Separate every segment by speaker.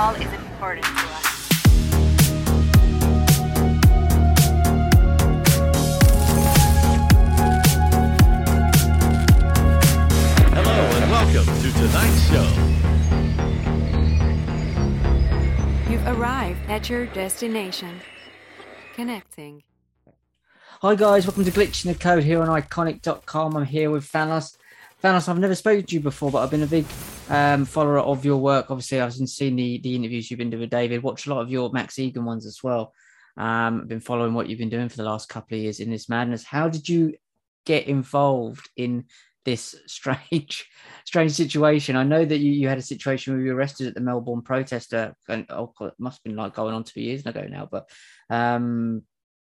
Speaker 1: football is important to us.
Speaker 2: Hello and welcome to tonight's show.
Speaker 1: You've arrived at your destination. Connecting.
Speaker 3: Hi guys, welcome to Glitching the Code here on ickonic.com. I'm here with Thanos. Thanos, I've never spoken to you before, but I've been a big um, follower of your work. Obviously, I've seen the, the interviews you've been doing with David, watched a lot of your Max Igan ones as well. Um, I've been following what you've been doing for the last couple of years in this madness. How did you get involved in this strange strange situation? I know that you, you had a situation where you were arrested at the Melbourne protester, and oh, it must have been like going on two years ago now, but um,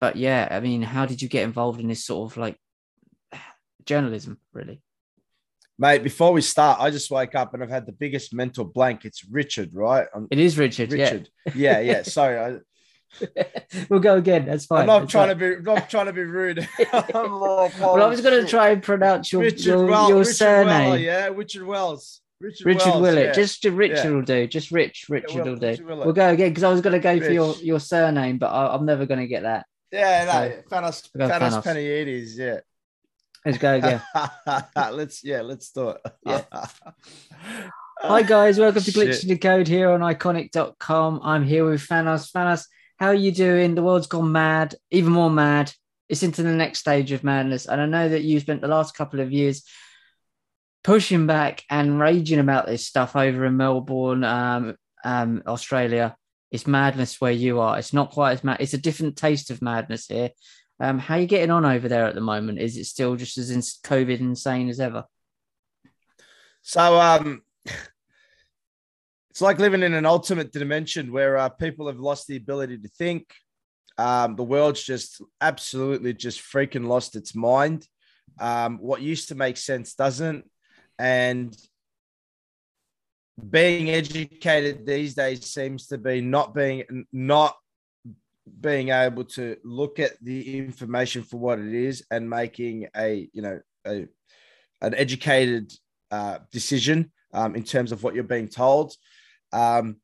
Speaker 3: but yeah, I mean, how did you get involved in this sort of like journalism, really?
Speaker 4: Mate, before we start, I just wake up and I've had the biggest mental blank. It's Richard, right? I'm,
Speaker 3: It is Richard.
Speaker 4: Richard. Yeah, yeah. Sorry, I,
Speaker 3: we'll go again. That's fine.
Speaker 4: I'm not
Speaker 3: That's
Speaker 4: trying
Speaker 3: fine.
Speaker 4: to be. I'm trying to be rude. well,
Speaker 3: Well, I was oh, going to try and pronounce your
Speaker 4: Richard
Speaker 3: your,
Speaker 4: Wells.
Speaker 3: your
Speaker 4: Richard
Speaker 3: surname.
Speaker 4: Yeah, Richard Wells. Richard,
Speaker 3: Richard
Speaker 4: Wells,
Speaker 3: Willett.
Speaker 4: yeah.
Speaker 3: Just Richard
Speaker 4: Yeah.
Speaker 3: will do. Just Rich. Richard
Speaker 4: Will-
Speaker 3: will do.
Speaker 4: Richard.
Speaker 3: We'll go again because I was going to go for your, your surname, but I, I'm never going to get that.
Speaker 4: yeah, no, Thanos,
Speaker 3: We'll go
Speaker 4: Thanos
Speaker 3: Thanos.
Speaker 4: Panayides, yeah.
Speaker 3: Let's go again.
Speaker 4: let's yeah, let's do it.
Speaker 3: Yeah. Hi guys, welcome to. Glitching the Code here on ickonic.com. I'm here with Thanos. Thanos, how are you doing? The world's gone mad, even more mad. It's into the next stage of madness. And I know that you spent the last couple of years pushing back and raging about this stuff over in Melbourne, um, um, Australia. It's madness where you are. It's not quite as mad. It's a different taste of madness here. Um, how are you getting on over there at the moment? Is it still just as in COVID insane as ever?
Speaker 4: So um it's like living in an ultimate dimension where uh, people have lost the ability to think. Um, the world's just absolutely just freaking lost its mind. Um, what used to make sense doesn't. And being educated these days seems to be not being not being able to look at the information for what it is and making a you know a, an educated uh, decision um, in terms of what you're being told. Um,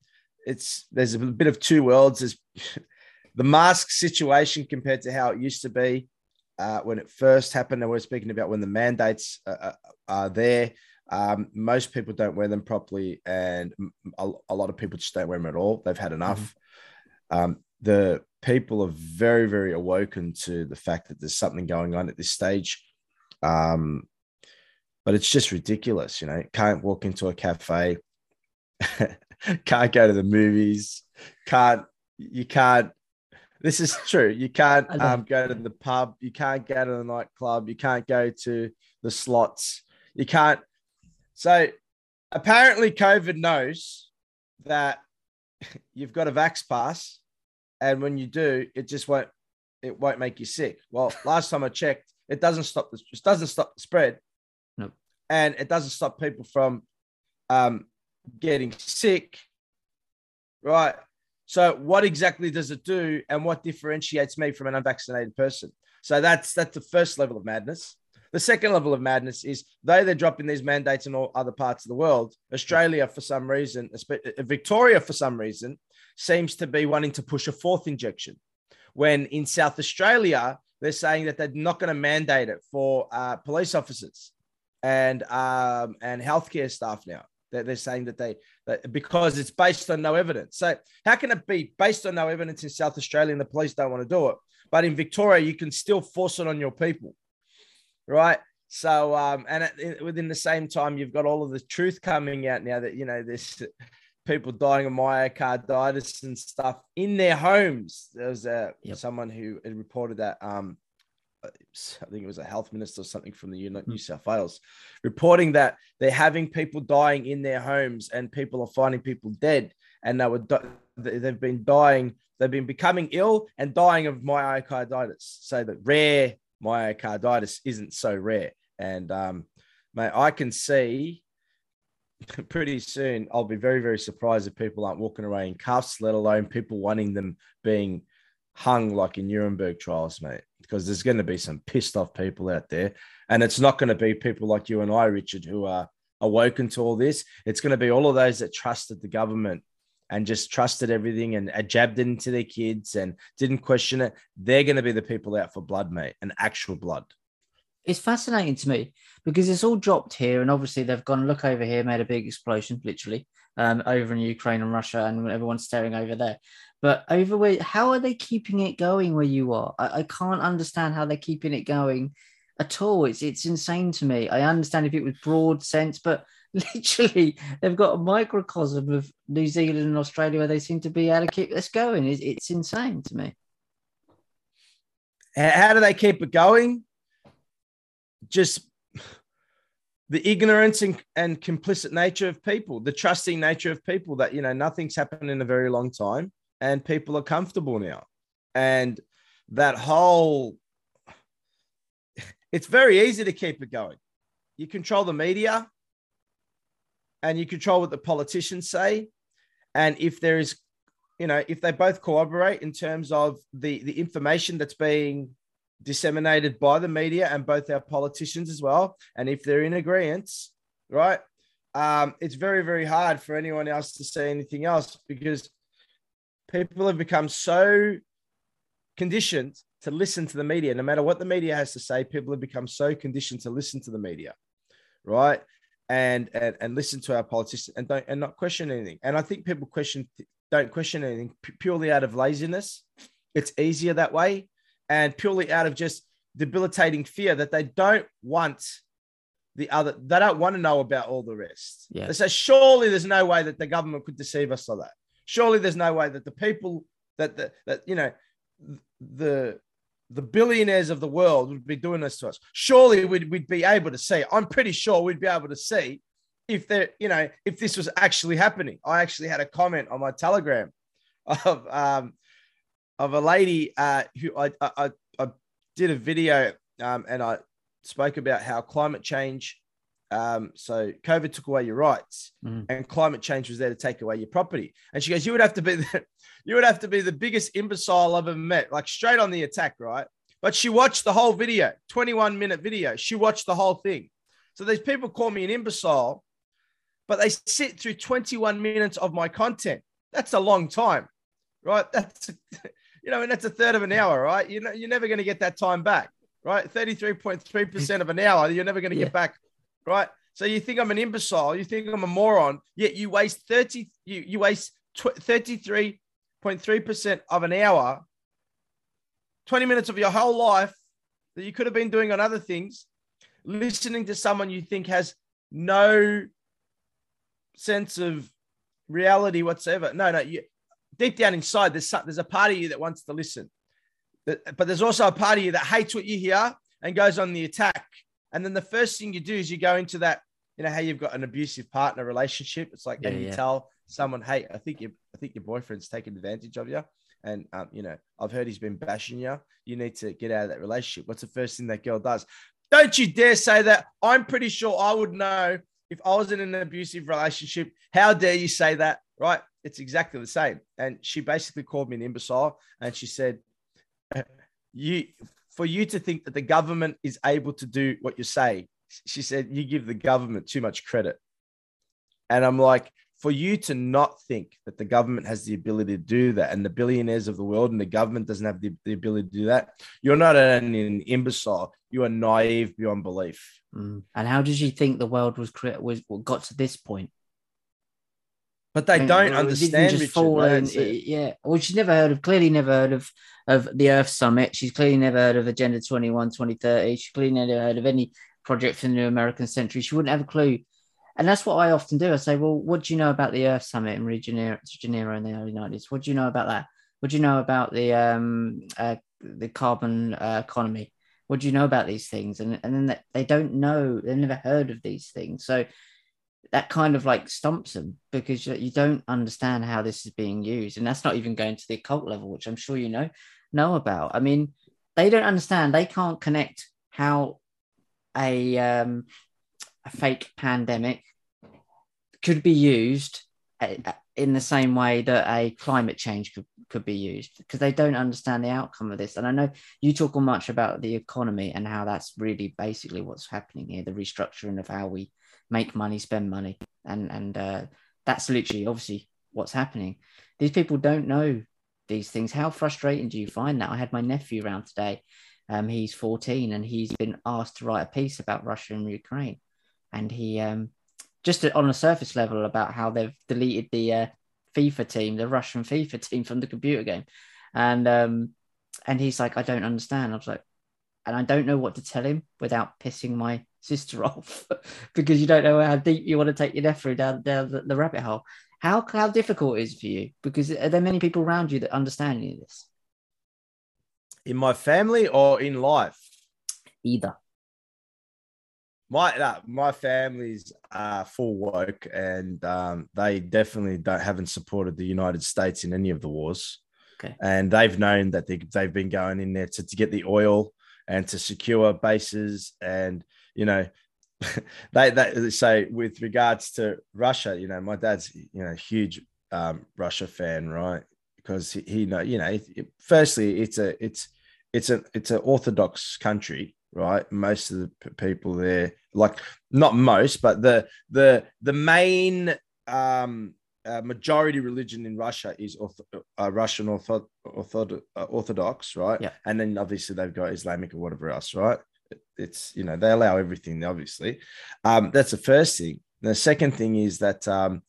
Speaker 4: it's there's a bit of two worlds. There's the mask situation compared to how it used to be uh, when it first happened, and we're speaking about when the mandates uh, uh, are there. Um, most people don't wear them properly, and a, a lot of people just don't wear them at all. They've had enough. Um, the people are very, very awoken to the fact that there's something going on at this stage. Um, but it's just ridiculous, you know. Can't walk into a cafe, can't go to the movies, can't you can't. This is true. You can't um, go to the pub. You can't go to the nightclub. You can't go to the slots. You can't. So apparently, COVID knows that you've got a vax pass, and when you do, it just won't. It won't make you sick. Well, last time I checked, it doesn't stop the it doesn't stop the spread
Speaker 3: Nope.
Speaker 4: and it doesn't stop people from um, getting sick, right? So, what exactly does it do, and what differentiates me from an unvaccinated person? So that's that's the first level of madness. The second level of madness is though they're dropping these mandates in all other parts of the world, Australia for some reason, uh, Victoria for some reason, seems to be wanting to push a fourth injection. When in South Australia, they're saying that they're not going to mandate it for uh, police officers and um, and healthcare staff now. They're, they're saying that they that because it's based on no evidence. So how can it be based on no evidence in South Australia and the police don't want to do it, but in Victoria you can still force it on your people, right? So um, and within the same time you've got all of the truth coming out now that you know there's people dying of myocarditis and stuff in their homes. There was a,
Speaker 3: Yep.
Speaker 4: someone who had reported that um, I think it was a health minister or something from the New South Wales, reporting that they're having people dying in their homes and people are finding people dead, and they were they've been dying, they've been becoming ill and dying of myocarditis. So that rare myocarditis isn't so rare, and um, mate, I can see pretty soon I'll be very very surprised if people aren't walking away in cuffs, let alone people wanting them being hung like in Nuremberg trials, mate. Because there's going to be some pissed off people out there, and it's not going to be people like you and I, Richard, who are awoken to all this. It's going to be all of those that trusted the government and just trusted everything and jabbed it into their kids and didn't question it, they're going to be the people out for blood, mate, and actual blood.
Speaker 3: It's fascinating to me because it's all dropped here, and obviously they've gone look over here, made a big explosion, literally, um, over in Ukraine and Russia, and everyone's staring over there. But over where, how are they keeping it going where you are? I, I can't understand how they're keeping it going at all. It's it's insane to me. I understand if it was broad sense, but literally they've got a microcosm of New Zealand and Australia where they seem to be able to keep this going. It's, it's insane to me.
Speaker 4: How do they keep it going? Just the ignorance and, and complicit nature of people, the trusting nature of people that, you know, nothing's happened in a very long time and people are comfortable now. And that whole, it's very easy to keep it going. You control the media and you control what the politicians say. And if there is, you know, if they both cooperate in terms of the, the information that's being disseminated by the media and both our politicians as well. And if they're in agreement, right, um, it's very, very hard for anyone else to say anything else because people have become so conditioned to listen to the media. No matter what the media has to say, people have become so conditioned to listen to the media, right? And and, and listen to our politicians and don't and not question anything. And I think people question don't question anything purely out of laziness. It's easier that way and purely out of just debilitating fear that they don't want the other, they don't want to know about all the rest.
Speaker 3: Yeah.
Speaker 4: They say, surely there's no way that the government could deceive us like that. Surely there's no way that the people that the, that you know the the billionaires of the world would be doing this to us. Surely we'd, we'd be able to see. I'm pretty sure we'd be able to see if there, you know, if this was actually happening. I actually had a comment on my Telegram of um, of a lady uh, who I, I, I did a video um, and I spoke about how climate change. Um, so COVID took away your rights,
Speaker 3: Mhm.
Speaker 4: and climate change was there to take away your property. And she goes, "You would have to be the, you would have to be the biggest imbecile I've ever met, like straight on the attack, right?" But she watched the whole video, 21 minute video. She watched the whole thing. So these people call me an imbecile, but they sit through 21 minutes of my content. That's a long time, right? That's you know, and that's a third of an hour, right? You know, you're never going to get that time back, right? 33.3% of an hour, you're never going to
Speaker 3: Yeah.
Speaker 4: get back, right? So you think I'm an imbecile, you think I'm a moron, yet you waste 30, you, you waste 33.3% of an hour, 20 minutes of your whole life that you could have been doing on other things, listening to someone you think has no sense of reality whatsoever. No, no, you, deep down inside, there's some, there's a part of you that wants to listen, But- there's also a part of you that hates what you hear and goes on the attack. And then the first thing you do is you go into that, you know, how you've got an abusive partner relationship. It's like,
Speaker 3: Yeah,
Speaker 4: and you
Speaker 3: yeah.
Speaker 4: tell someone, hey, I think you, I think your boyfriend's taking advantage of you, and um, you know, I've heard he's been bashing you. You need to get out of that relationship. What's the first thing that girl does? Don't you dare say that. I'm pretty sure I would know if I was in an abusive relationship. How dare you say that? Right? It's exactly the same. And she basically called me an imbecile, and she said, "Uh, "You, for you to think that the government is able to do what you say," she said, "You give the government too much credit." And I'm like, for you to not think that the government has the ability to do that and the billionaires of the world and the government doesn't have the, the ability to do that, you're not an, an imbecile. You are naive beyond belief.
Speaker 3: Mm. And how did you think the world was cre- was got to this point?
Speaker 4: But they don't
Speaker 3: it
Speaker 4: understand.
Speaker 3: just
Speaker 4: Richard.
Speaker 3: fall in-
Speaker 4: it.
Speaker 3: yeah. Well, she's never heard of, clearly never heard of, of the Earth Summit. She's clearly never heard of Agenda 21, 2030. She's clearly never heard of any project for the new American century. She wouldn't have a clue. And that's what I often do. I say, well, what do you know about the Earth Summit in Rio de Janeiro, Janeiro in the early 90s? What do you know about that? What do you know about the um, uh, the carbon uh, economy? What do you know about these things? And, and then they- they don't know, they've never heard of these things. So that kind of like stumps them because you, don't understand how this is being used and that's not even going to the occult level which i'm sure you know know about. I mean they don't understand. They can't connect how a um a fake pandemic could be used uh, in the same way that a climate change could, could be used because they don't understand the outcome of this. And i know you talk much about the economy and how that's really basically what's happening here the restructuring of how we make money, spend money, and and uh, that's literally obviously what's happening. These people don't know these things. How frustrating do you find that? I had my nephew around today. Um, he's 14 and he's been asked to write a piece about Russia and Ukraine. And he, um, just on a surface level, about how they've deleted the uh, FIFA team, the Russian FIFA team from the computer game. And, um, and he's like, I don't understand. I was like, and I don't know what to tell him without pissing my sister off because you don't know how deep you want to take your nephew down, down the, the rabbit hole. How how difficult is it for you? Because are there many people around you that understand any of this?
Speaker 4: In my family or in life?
Speaker 3: Either.
Speaker 4: My uh, my family's uh, full woke, and um, they definitely don't haven't supported the United States in any of the wars.
Speaker 3: Okay.
Speaker 4: And they've known that they, they've been going in there to, to get the oil and to secure bases and you know they they say with regards to Russia, you know, my dad's you know huge um, Russia fan, right? Because he, he know you know, firstly, it's a it's it's a it's an orthodox country, right? Most of the people there, like not most, but the the the main um, uh, majority religion in Russia is ortho, uh, Russian ortho, ortho, uh, Orthodox, right?
Speaker 3: Yeah.
Speaker 4: And then obviously they've got Islamic or whatever else, right? It's you know they allow everything, obviously. Um, that's the first thing. The second thing is that um,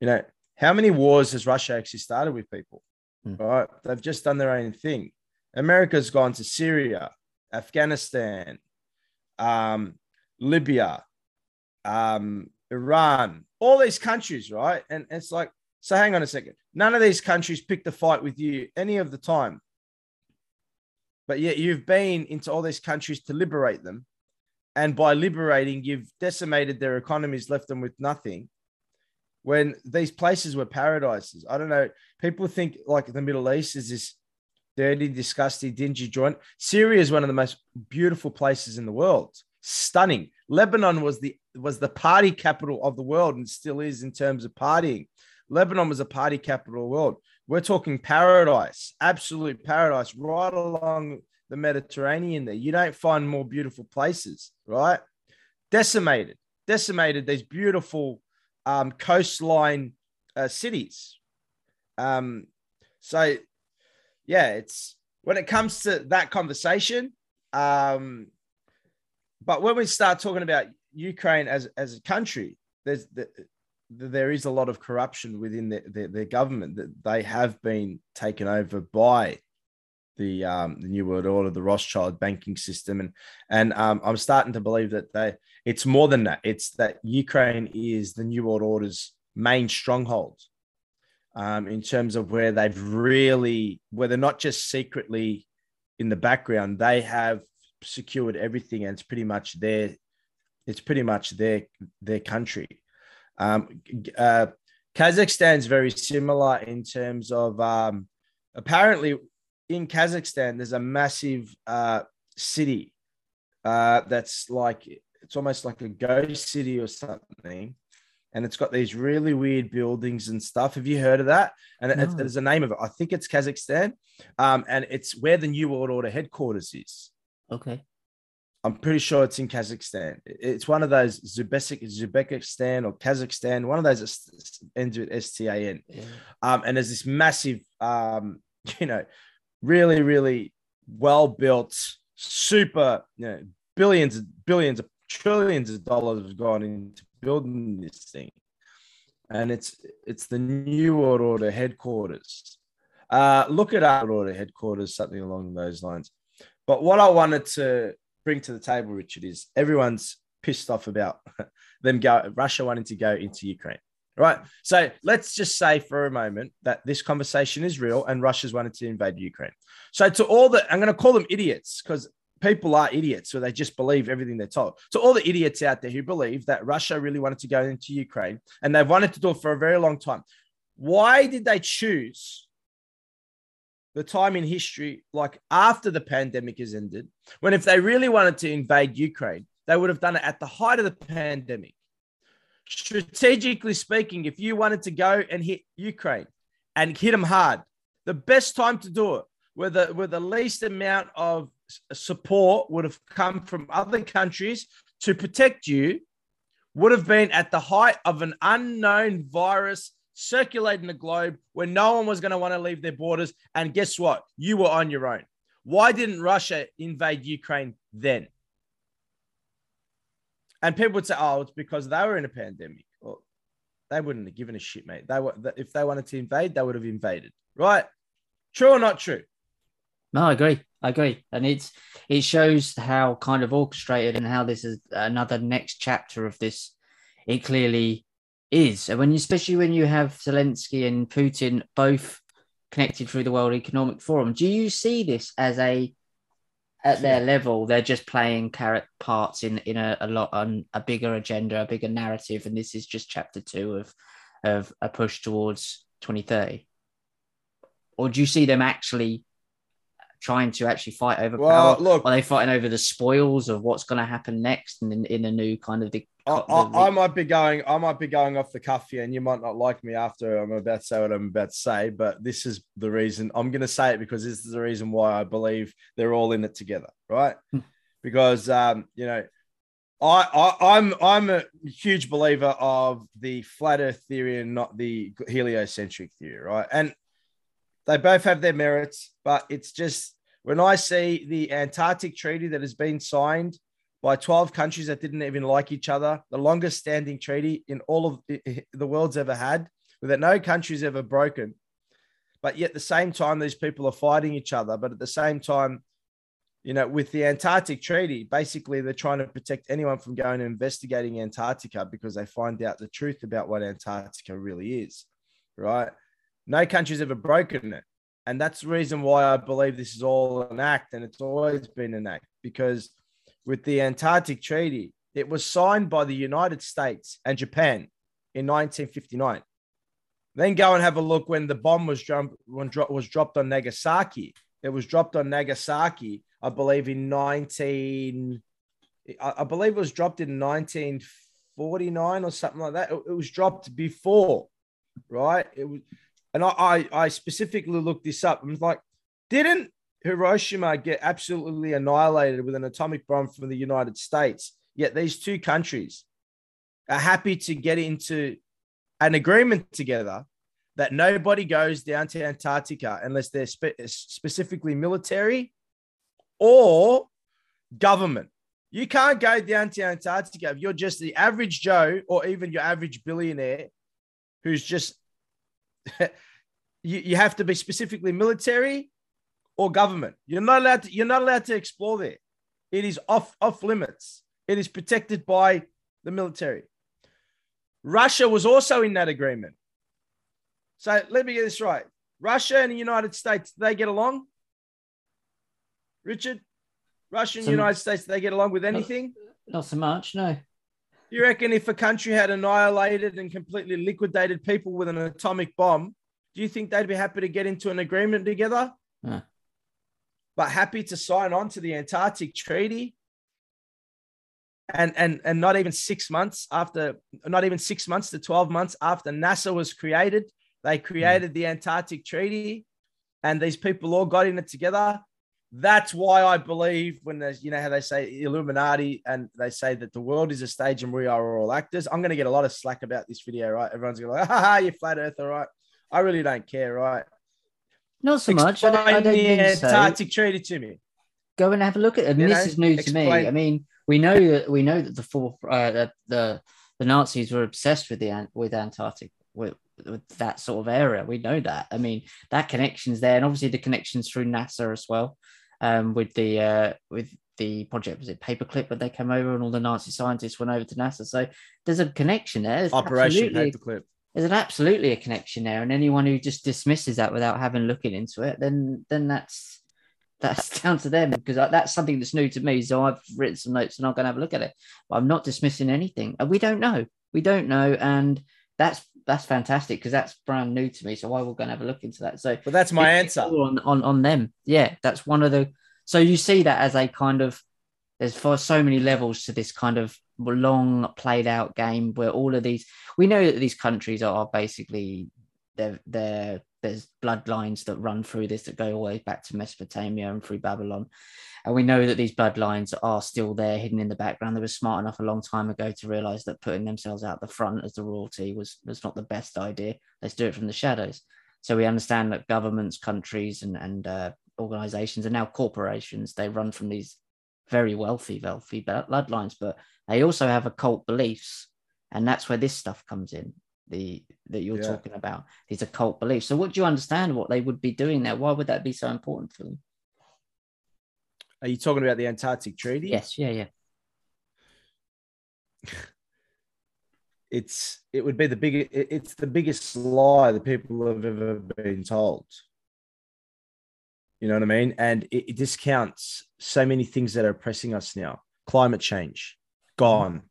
Speaker 4: you know how many wars has Russia actually started with people?
Speaker 3: Hmm.
Speaker 4: Right, they've just done their own thing. America's gone to Syria, Afghanistan, um, Libya, um, Iran, all these countries, right? And it's like, so hang on a second. None of these countries picked a fight with you any of the time. But yet you've been into all these countries to liberate them. And by liberating, you've decimated their economies, left them with nothing. When these places were paradises, I don't know. People think like the Middle East is this dirty, disgusting, dingy joint. Syria is one of the most beautiful places in the world. Stunning. Lebanon was the was the party capital of the world and still is in terms of partying. Lebanon was a party capital of the world. We're talking paradise, absolute paradise, right along the Mediterranean there. You don't find more beautiful places, right? Decimated, decimated these beautiful um, coastline uh, cities. Um, so, yeah, it's when it comes to that conversation. Um, but when we start talking about Ukraine as, as a country, there's the, there is a lot of corruption within their, their, their, government that they have been taken over by the um, the New World Order, the Rothschild banking system, and and um, I'm starting to believe that they it's more than that. It's that Ukraine is the New World Order's main stronghold um, in terms of where they've really where they're not just secretly in the background, they have secured everything, and it's pretty much their it's pretty much their their country. Um, uh, Kazakhstan's very similar in terms of um, apparently in Kazakhstan there's a massive uh, city uh, that's like it's almost like a ghost city or something, and it's got these really weird buildings and stuff. Have you heard of that? And no. it, there's a name of it. I think it's Kazakhstan, um, and it's where the New World Order headquarters is.
Speaker 3: Okay.
Speaker 4: I'm pretty sure it's in Kazakhstan. It's one of those Zubesik, Uzbekistan or Kazakhstan, one of those ends with S T A N.
Speaker 3: Yeah.
Speaker 4: Um, and there's this massive, um, you know, really, really well built, super, you know, billions, billions of trillions of dollars have gone into building this thing. And it's it's the New World Order headquarters. Uh, look at our order headquarters, something along those lines. But what I wanted to bring to the table, Richard, is everyone's pissed off about them go Russia wanting to go into Ukraine. Right. So let's just say for a moment that this conversation is real and Russia's wanted to invade Ukraine. So to all the I'm going to call them idiots because people are idiots, so they just believe everything they're told. So all the idiots out there who believe that Russia really wanted to go into Ukraine and they've wanted to do it for a very long time. Why did they choose the time in history, like after the pandemic has ended, when if they really wanted to invade Ukraine, they would have done it at the height of the pandemic. Strategically speaking, if you wanted to go and hit Ukraine and hit them hard, the best time to do it, where the, where the least amount of support would have come from other countries to protect you, would have been at the height of an unknown virus circulating the globe where no one was going to want to leave their borders. And guess what? You were on your own. Why didn't Russia invade Ukraine then? And people would say, "Oh, it's because they were in a pandemic." Well, they wouldn't have given a shit, mate. They were if they wanted to invade, they would have invaded, right? True or not true?
Speaker 3: No, I agree. I agree, and it's it shows how kind of orchestrated and how this is another next chapter of this. It clearly is, and when you, especially when you have Zelensky and Putin both connected through the World Economic Forum, do you see this as a at their level they're just playing carrot parts in in a, a lot on a bigger agenda, a bigger narrative, and this is just chapter two of of a push towards 2030? Or do you see them actually trying to actually fight over
Speaker 4: Well,
Speaker 3: power?
Speaker 4: look-
Speaker 3: are they fighting over the spoils of what's going to happen next in, in a new kind of the,
Speaker 4: I, I, I might be going. I might be going off the cuff here, and you might not like me after I'm about to say what I'm about to say. But this is the reason I'm going to say it because this is the reason why I believe they're all in it together, right?
Speaker 3: Hmm.
Speaker 4: because um, you know, I, I I'm I'm a huge believer of the flat Earth theory and not the heliocentric theory, right? And they both have their merits, but it's just when I see the Antarctic Treaty that has been signed by 12 countries that didn't even like each other, the longest standing treaty in all of the, world's ever had, that no country's ever broken. But yet, at the same time, these people are fighting each other. But at the same time, you know, with the Antarctic Treaty, basically they're trying to protect anyone from going and investigating Antarctica because they find out the truth about what Antarctica really is, right? No country's ever broken it. And that's the reason why I believe this is all an act and it's always been an act because with the Antarctic Treaty, it was signed by the United States and Japan in 1959. Then go and have a look when the bomb was dropped when dro- was dropped on Nagasaki. It was dropped on Nagasaki, I believe, in 19. I, I believe it was dropped in 1949 or something like that. It, it was dropped before, right? It was, and I, I I specifically looked this up. I was like, didn't Hiroshima get absolutely annihilated with an atomic bomb from the United States? Yet these two countries are happy to get into an agreement together that nobody goes down to Antarctica unless they're spe- specifically military or government. You can't go down to Antarctica if you're just the average Joe or even your average billionaire who's just, you, you have to be specifically military or government. You're not allowed to, you're not allowed to explore there. It is off, off limits. It is protected by the military. Russia was also in that agreement. So let me get this right. Russia and the United States, they get along? Richard? Russia and
Speaker 3: Some-
Speaker 4: United States, they get along with anything?
Speaker 3: not so much, no.
Speaker 4: You reckon if a country had annihilated and completely liquidated people with an atomic bomb, do you think they'd be happy to get into an agreement together? But happy to sign on to the Antarctic Treaty? And, and and not even six months after, not even six months to 12 months after NASA was created, they created the Antarctic Treaty and these people all got in it together. That's why I believe when there's, you know, how they say Illuminati and they say that the world is a stage and we are all actors. I'm going to get a lot of slack about this video, right? Everyone's going to like, ha, you flat earther, right? I really don't care, right?
Speaker 3: Not so much. I don't, I
Speaker 4: Explain
Speaker 3: don't
Speaker 4: the
Speaker 3: think so.
Speaker 4: Antarctic Treaty to me.
Speaker 3: Go and have a look at it. And
Speaker 4: You
Speaker 3: this
Speaker 4: know,
Speaker 3: is new to me. I mean, we know that we know that the four uh, that the the Nazis were obsessed with the with Antarctic with, with that sort of area. We know that. I mean, that connection's there, and obviously the connections through NASA as well. Um, with the uh, with the project was it Paperclip, but they came over and all the Nazi scientists went over to NASA. So there's a connection there. There's
Speaker 4: Operation Paperclip.
Speaker 3: There's an absolutely a connection there, and anyone who just dismisses that without having looking into it, then then that's that's down to them because that's something that's new to me. So I've written some notes and I'm going to have a look at it. But I'm not dismissing anything. We don't know. We don't know, and that's that's fantastic because that's brand new to me. So I will go and have a look into that. So
Speaker 4: But that's my answer.
Speaker 3: on, on on them. Yeah, that's one of the. So you see that as a kind of there's for so many levels to this kind of long played out game where all of these we know that these countries are basically they're they're there's bloodlines that run through this that go all the way back to Mesopotamia and through Babylon. And we know that these bloodlines are still there, hidden in the background. They were smart enough a long time ago to realize that putting themselves out the front as the royalty was, was not the best idea. Let's do it from the shadows. So we understand that governments, countries, and, and uh, organizations, and now corporations, they run from these very wealthy, wealthy bloodlines, but they also have occult beliefs. And that's where this stuff comes in the that you're
Speaker 4: Yeah.
Speaker 3: talking about these occult beliefs so what do you understand what they would be doing there why would that be so important for them
Speaker 4: Are you talking about the Antarctic Treaty?
Speaker 3: yes yeah yeah
Speaker 4: It's it would be the biggest. It's the biggest lie that people have ever been told. You know what I mean? And it, it discounts so many things that are oppressing us now. Climate change gone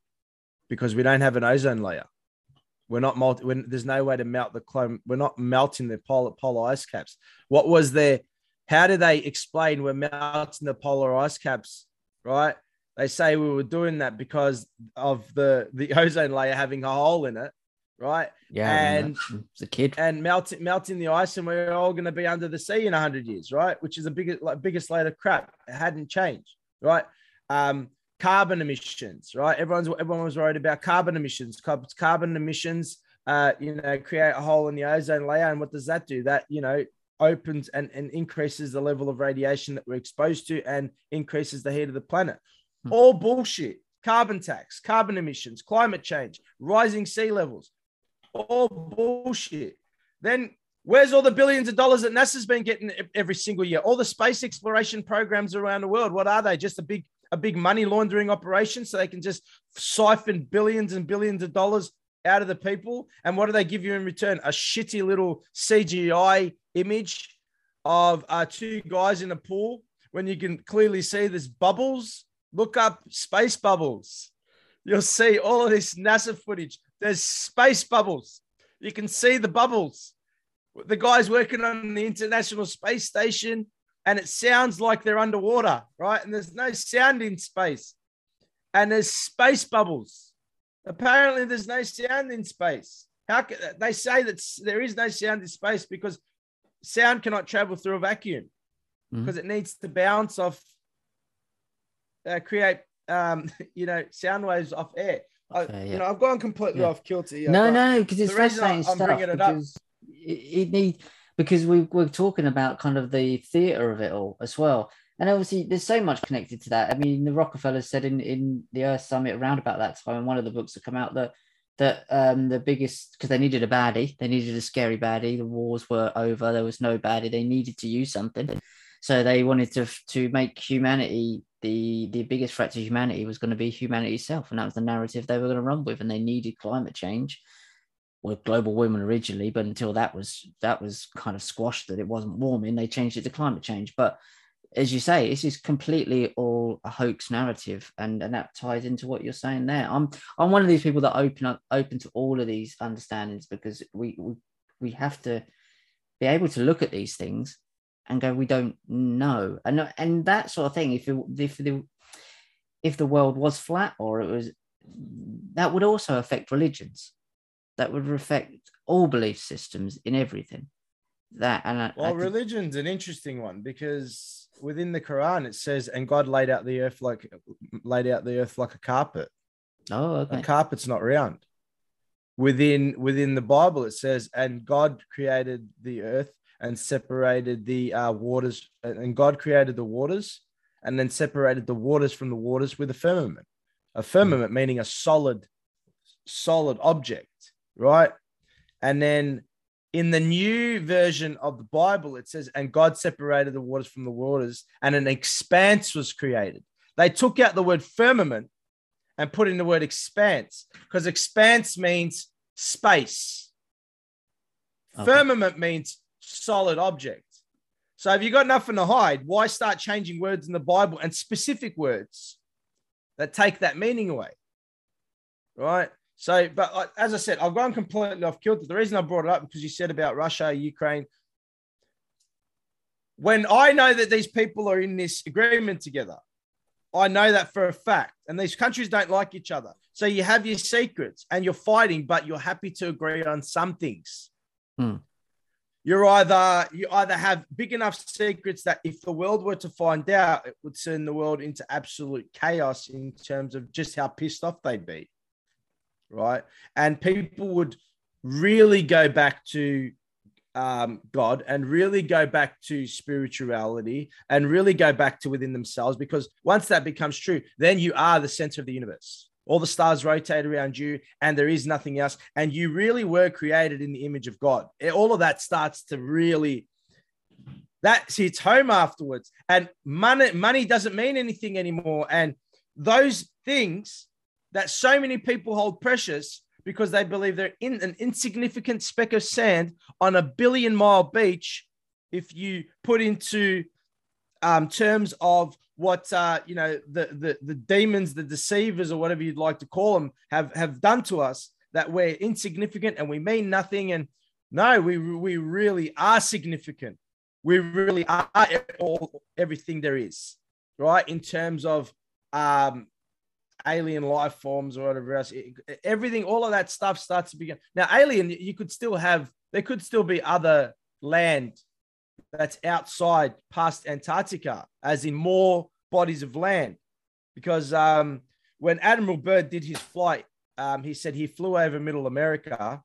Speaker 4: because we don't have an ozone layer. We're not multi, when there's no way to melt the climate. We're not melting the polar polar ice caps. What was there? How do they explain we're melting the polar ice caps? Right? They say we were doing that because of the the ozone layer having a hole in it, right?
Speaker 3: yeah
Speaker 4: And-
Speaker 3: a kid
Speaker 4: And melting melting the ice, and we're all going to be under the sea in hundred years, right? Which is the biggest like, biggest load of crap. It hadn't changed, right? Um, carbon emissions, right? Everyone's everyone was worried about carbon emissions. Carbon emissions, uh, you know, create a hole in the ozone layer, and what does that do? That you know opens and, and increases the level of radiation that we're exposed to, and increases the heat of the planet.
Speaker 3: Hmm.
Speaker 4: All bullshit. Carbon tax, carbon emissions, climate change, rising sea levels, all bullshit. Then where's all the billions of dollars that NASA's been getting every single year? All the space exploration programs around the world. What are they? Just a big a big money laundering operation so they can just siphon billions and billions of dollars out of the people. And what do they give you in return? A shitty little CGI image of uh, two guys in a pool when you can clearly see there's bubbles. Look up space bubbles. You'll see all of this NASA footage. There's space bubbles. You can see the bubbles. The guys working on the International Space Station, and it sounds like they're underwater, right? And there's no sound in space. And there's space bubbles. Apparently, there's no sound in space. How can they say that there is no sound in space because sound cannot travel through a vacuum
Speaker 3: Mhm.
Speaker 4: because it needs to bounce off, uh, create, um, you know, sound waves off air. I,
Speaker 3: Okay,
Speaker 4: You
Speaker 3: yeah.
Speaker 4: know, I've gone completely
Speaker 3: Yeah.
Speaker 4: off kilter. here,
Speaker 3: no no because it's
Speaker 4: I-
Speaker 3: fascinating
Speaker 4: I'm
Speaker 3: stuff
Speaker 4: bringing it up-
Speaker 3: because it, it need because we we're talking about kind of the theater of it all as well and obviously there's so much connected to that i mean the rockefellers said in in the earth summit around about that time in one of the books that come out that that um the biggest because they needed a baddie they needed a scary baddie the wars were over there was no baddie they needed to use something so they wanted to to make humanity the the biggest threat to humanity was going to be humanity itself and that was the narrative they were going to run with and they needed climate change with global warming originally, but until that was that was kind of squashed that it wasn't warming, they changed it to climate change. But as you say, this is completely all a hoax narrative, and and that ties into what you're saying there. I'm I'm one of these people that open up open to all of these understandings because we we, we have to be able to look at these things and go, we don't know, and and that sort of thing. If it, if the if the world was flat or it was, that would also affect religions that would affect all belief systems in everything. That and I, I
Speaker 4: Well,
Speaker 3: think-
Speaker 4: religion's an interesting one because within the Quran it says, "And God laid out the earth like laid out the earth like a carpet.
Speaker 3: oh,
Speaker 4: A carpet's not round." Within within the Bible it says, "And God created the earth and separated the uh, waters, and God created the waters, and then separated the waters from the waters with a firmament. A firmament meaning a solid, solid object, right? And then in the new version of the Bible, it says, and God separated the waters from the waters, and an expanse was created. They took out the word firmament and put in the word expanse because expanse means space.
Speaker 3: Okay.
Speaker 4: Firmament means solid object. So if you got nothing to hide, why start changing words in the Bible and specific words that take that meaning away? Right. So, but as I said, I've gone completely off kilter. The reason I brought it up because you said about Russia, Ukraine. When I know that these people are in this agreement together, I know that for a fact. And these countries don't like each other. So you have your secrets and you're fighting, but you're happy to agree on some things.
Speaker 3: Hmm.
Speaker 4: You're either you either have big enough secrets that if the world were to find out, it would turn the world into absolute chaos in terms of just how pissed off they'd be, right? And people would really go back to um, God and really go back to spirituality and really go back to within themselves because once that becomes true, then you are the center of the universe. All the stars rotate around you, and there is nothing else. And you really were created in the image of God. All of that starts to really that hits home afterwards. And money, money doesn't mean anything anymore. And those things that so many people hold precious because they believe they're in an insignificant speck of sand on a billion mile beach. If you put into um, terms of what uh, you know the, the the demons, the deceivers, or whatever you'd like to call them, have have done to us, that we're insignificant and we mean nothing. And no, we we really are significant. We really are all everything there is, right? In terms of um, alien life forms or whatever else, everything, all of that stuff starts to begin. Now, alien, you could still have, there could still be other land that's outside past Antarctica, as in more bodies of land. Because um, when Admiral Byrd did his flight, um, he said he flew over Middle America,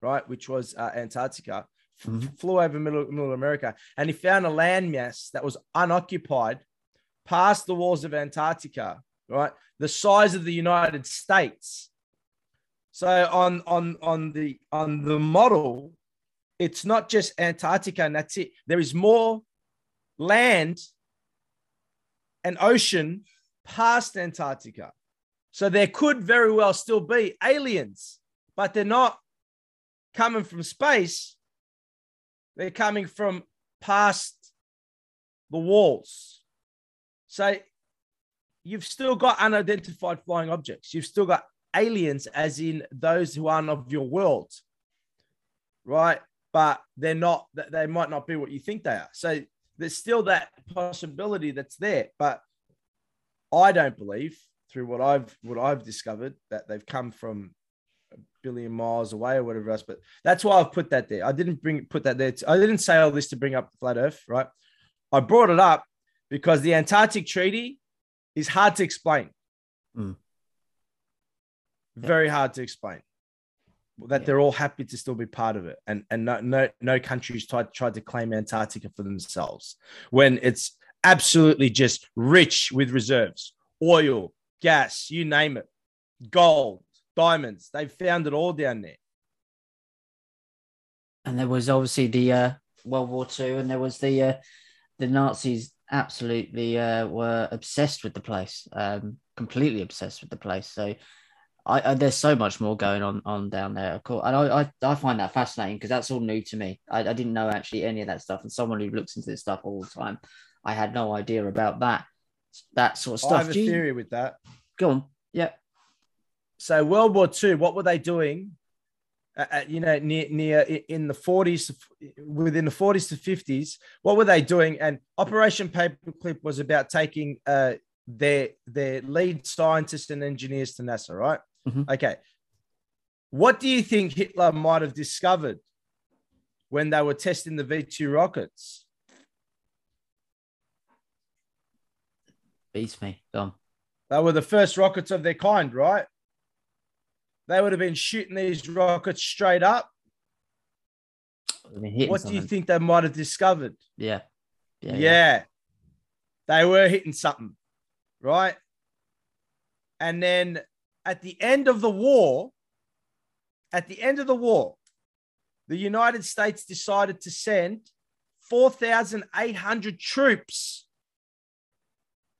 Speaker 4: right, which was uh, Antarctica, f-
Speaker 3: Mhm.
Speaker 4: flew over Middle, Middle America, and he found a landmass that was unoccupied past the walls of Antarctica, right, the size of the United States. So on on on the on the model, it's not just Antarctica and that's it. There is more land and ocean past Antarctica. So there could very well still be aliens, but they're not coming from space. They're coming from past the walls. So you've still got unidentified flying objects. You've still got aliens, as in those who aren't of your world, right? But they're not. They might not be what you think they are. So there's still that possibility that's there. But I don't believe, through what I've what I've discovered, that they've come from a billion miles away or whatever else. But that's why I've put that there. I didn't bring put that there. I didn't say all this to bring up the flat Earth, right? I brought it up because the Antarctic Treaty is hard to explain.
Speaker 3: Mm.
Speaker 4: Very hard to explain. That
Speaker 3: Yeah.
Speaker 4: they're all happy to still be part of it, and and no no no countries tried tried to claim Antarctica for themselves when it's absolutely just rich with reserves, oil, gas, you name it, gold, diamonds. They've found it all down there.
Speaker 3: and there was obviously the uh, World War Two, and there was the uh, the Nazis absolutely uh, were obsessed with the place, um, completely obsessed with the place. So I, I there's so much more going on on down there, of course, and I I, I find that fascinating because that's all new to me. I, I didn't know actually any of that stuff, and someone who looks into this stuff all the time, I had no idea about that that sort of stuff.
Speaker 4: I have a theory with that.
Speaker 3: Go on, yeah.
Speaker 4: So World War II, what were they doing? You know, near near in the forties, within the forties to fifties, what were they doing? And Operation Paperclip was about taking uh, their their lead scientists and engineers to NASA, right?
Speaker 3: Mhm.
Speaker 4: Okay. What do you think Hitler might have discovered when they were testing the V two rockets?
Speaker 3: Beats me. Go on.
Speaker 4: They were the first rockets of their kind, right? They would have been shooting these rockets straight up.
Speaker 3: I mean, hitting
Speaker 4: What do you think they might have discovered?
Speaker 3: Yeah.
Speaker 4: Yeah,
Speaker 3: Yeah.
Speaker 4: They were hitting something, right? And then at the end of the war, at the end of the war, the United States decided to send 4,800 troops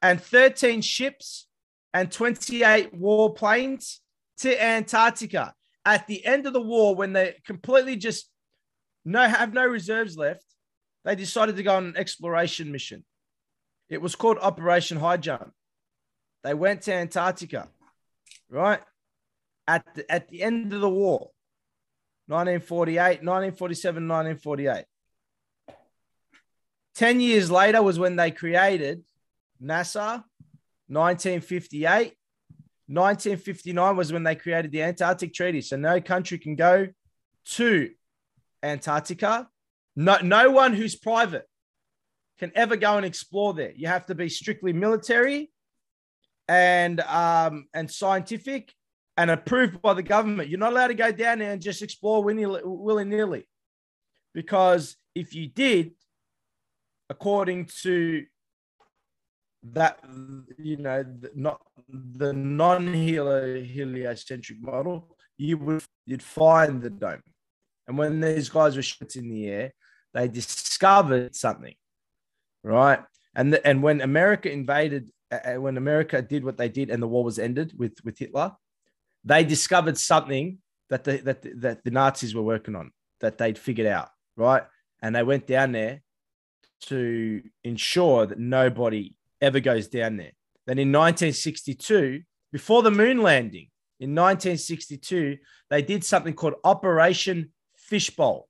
Speaker 4: and 13 ships and 28 warplanes to Antarctica. At the end of the war, when they completely just no have no reserves left, they decided to go on an exploration mission. It was called Operation High Jump. They went to Antarctica, right? At the, at the end of the war, 1948, 1947, 1948. 10 years later was when they created NASA, 1958. 1959 was when they created the Antarctic Treaty. So no country can go to Antarctica No, no one who's private can ever go and explore there. You have to be strictly military and um, and scientific and approved by the government. You're not allowed to go down there and just explore willy nilly, because if you did, according to that, you know, not the non-heliocentric model, you would you'd find the dome. And when these guys were shot in the air, they discovered something, right? And the, and when America invaded, when America did what they did, and the war was ended with with Hitler, they discovered something that the that the, that the Nazis were working on that they'd figured out, right? And they went down there to ensure that nobody ever goes down there. Then in 1962, before the moon landing, in 1962, they did something called Operation Fishbowl.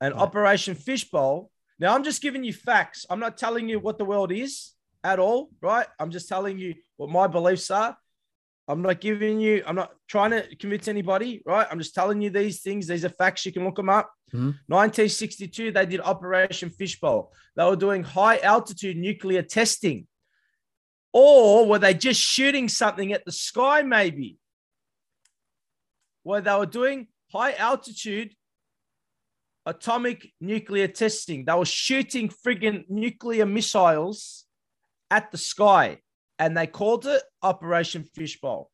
Speaker 4: And right. Operation Fishbowl. Now, I'm just giving you facts. I'm not telling you what the world is at all, right? I'm just telling you what my beliefs are. I'm not giving you, I'm not trying to convince anybody, right? I'm just telling you these things. These are facts. You can look them up. Mm-hmm. 1962, they did Operation Fishbowl. They were doing high altitude nuclear testing. Or were they just shooting something at the sky, maybe? Where they were doing high altitude atomic nuclear testing. They were shooting friggin' nuclear missiles at the sky and they called it Operation Fishbowl.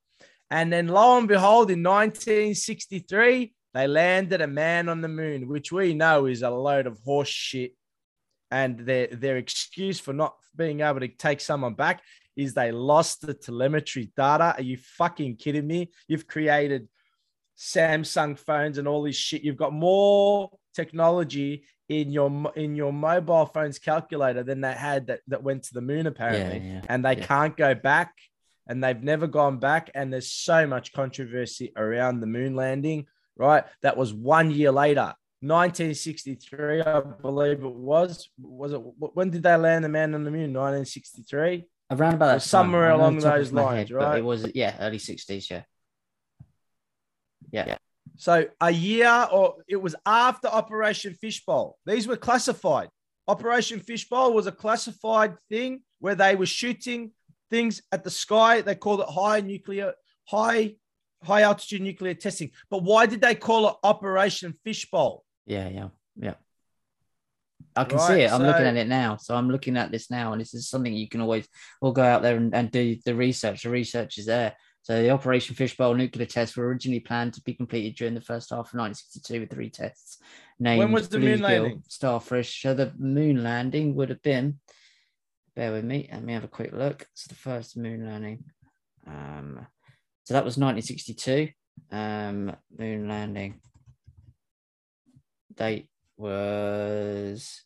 Speaker 4: And then lo and behold, in 1963, they landed a man on the moon, which we know is a load of horse shit. And their, their excuse for not being able to take someone back is they lost the telemetry data. Are you fucking kidding me? You've created Samsung phones and all this shit. You've got more technology in your in your mobile phone's calculator than they had that, that went to the moon apparently. yeah, yeah, and they yeah. can't go back and they've never gone back and there's so much controversy around the moon landing right? That was one year later. 1963 i believe it was. Was it when did they land the man on the moon? 1963
Speaker 3: around about
Speaker 4: somewhere along those lines head, right?
Speaker 3: it was yeah early 60s yeah. Yeah
Speaker 4: so a year or it was after Operation Fishbowl. These were classified. Operation Fishbowl was a classified thing where they were shooting things at the sky. They called it high nuclear, high, high altitude nuclear testing. But why did they call it Operation Fishbowl?
Speaker 3: Yeah, yeah, yeah. I can right, see it. I'm so, looking at it now. So I'm looking at this now, and this is something you can always all go out there and, and do the research. The research is there. So the Operation Fishbowl nuclear tests were originally planned to be completed during the first half of 1962 with three tests.
Speaker 4: Named when was the Bluegill, moon landing?
Speaker 3: Starfish. So the moon landing would have been. Bear with me. Let me have a quick look. So the first moon landing. Um, so that was 1962. Um, moon landing date was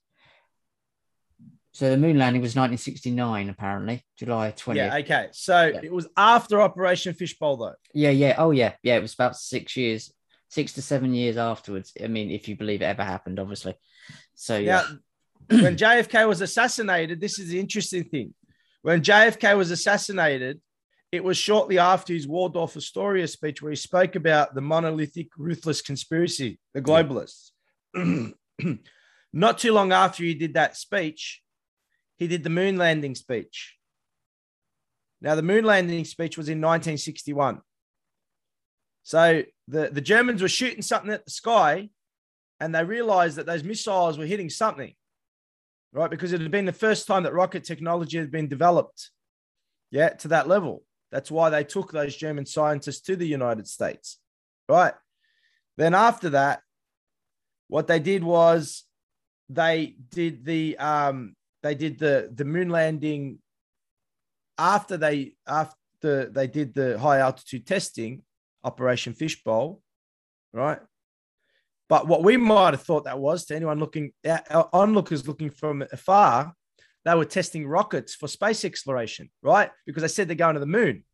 Speaker 3: so the moon landing was 1969, apparently, July 20th.
Speaker 4: Yeah, okay. So yeah. it was after Operation Fishbowl, though.
Speaker 3: Yeah, yeah. Oh, yeah. Yeah, it was about six years, six to seven years afterwards. I mean, if you believe it ever happened, obviously. So, yeah.
Speaker 4: Now, when JFK was assassinated, this is the interesting thing. When JFK was assassinated, it was shortly after his Waldorf Astoria speech where he spoke about the monolithic, ruthless conspiracy, the globalists. Yeah. Not too long after he did that speech, he did the moon landing speech. Now, the moon landing speech was in 1961. So the, the Germans were shooting something at the sky and they realized that those missiles were hitting something, right? Because it had been the first time that rocket technology had been developed, yeah, to that level. That's why they took those German scientists to the United States, right? Then after that, what they did was they did the um, they did the the moon landing after they after they did the high altitude testing, Operation Fishbowl, right? But what we might have thought that was to anyone looking, uh, uh, onlookers looking from afar, they were testing rockets for space exploration, right? Because they said they're going to the moon.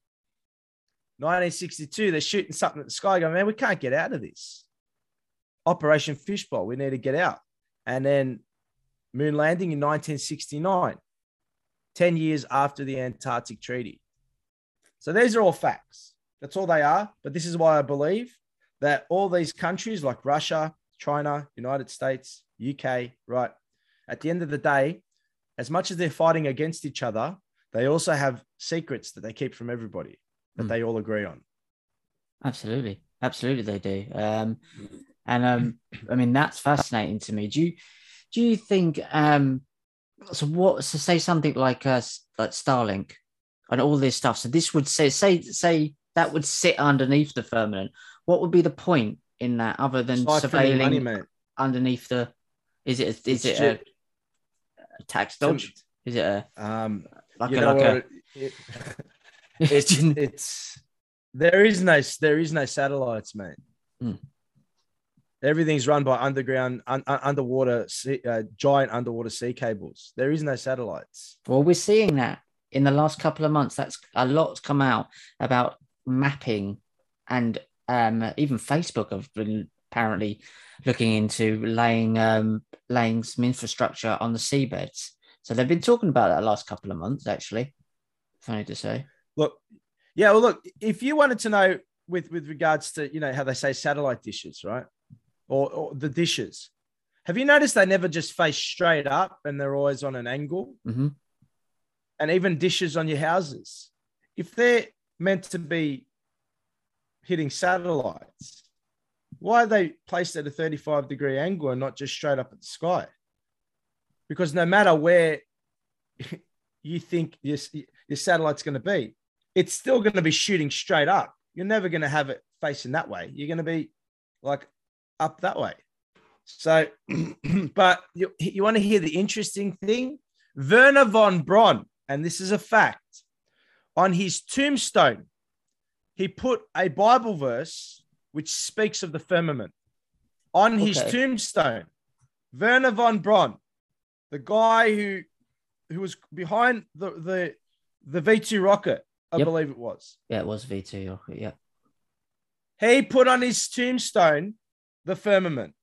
Speaker 4: 1962, they're shooting something at the sky, going, man, we can't get out of this. Operation Fishbowl, we need to get out. And then moon landing in 1969, 10 years after the Antarctic Treaty. So these are all facts. That's all they are. But this is why I believe that all these countries like Russia, China, United States, UK, right? At the end of the day, as much as they're fighting against each other, they also have secrets that they keep from everybody that
Speaker 3: Mm.
Speaker 4: they all agree on.
Speaker 3: Absolutely, absolutely, they do. Um, and um, I mean that's fascinating to me. Do you do you think um, so? What so say something like uh, like Starlink and all this stuff. So this would say say say that would sit underneath the firmament. What would be the point in that other than surveilling
Speaker 4: man.
Speaker 3: underneath the? Is it a, is
Speaker 4: It's
Speaker 3: it a, a tax dodge? Is it a
Speaker 4: Um,
Speaker 3: like a like
Speaker 4: what? It-
Speaker 3: a?
Speaker 4: it's it's there is no there is no satellites, mate.
Speaker 3: Hmm.
Speaker 4: Everything's run by underground, un, un- underwater, sea, uh, giant underwater sea cables. There is no satellites.
Speaker 3: Well, we're seeing that in the last couple of months. That's a lot's come out about mapping, and um, even Facebook have been apparently looking into laying um, laying some infrastructure on the seabeds. So they've been talking about that the last couple of months, actually. Funny to say.
Speaker 4: Look, yeah. Well, look. If you wanted to know with with regards to you know how they say satellite dishes, right, or, or the dishes, have you noticed they never just face straight up and they're always on an angle?
Speaker 3: hmm
Speaker 4: and even dishes on your houses, if they're meant to be hitting satellites, why are they placed at a 35 degree angle and not just straight up at the sky? Because no matter where you think your, your satellite's going to be, it's still going to be shooting straight up. You're never going to have it facing that way. You're going to be like up that way. So, but you, you want to hear the interesting thing? Wernher von Braun, and this is a fact, on his tombstone, he put a Bible verse which speaks of the firmament. On his
Speaker 3: Okay.
Speaker 4: tombstone, Wernher von Braun, the guy who who was behind the the the V2 rocket, I
Speaker 3: Yep.
Speaker 4: believe it was.
Speaker 3: Yeah, it was V2. okay, Yeah.
Speaker 4: He put on his tombstone the firmament.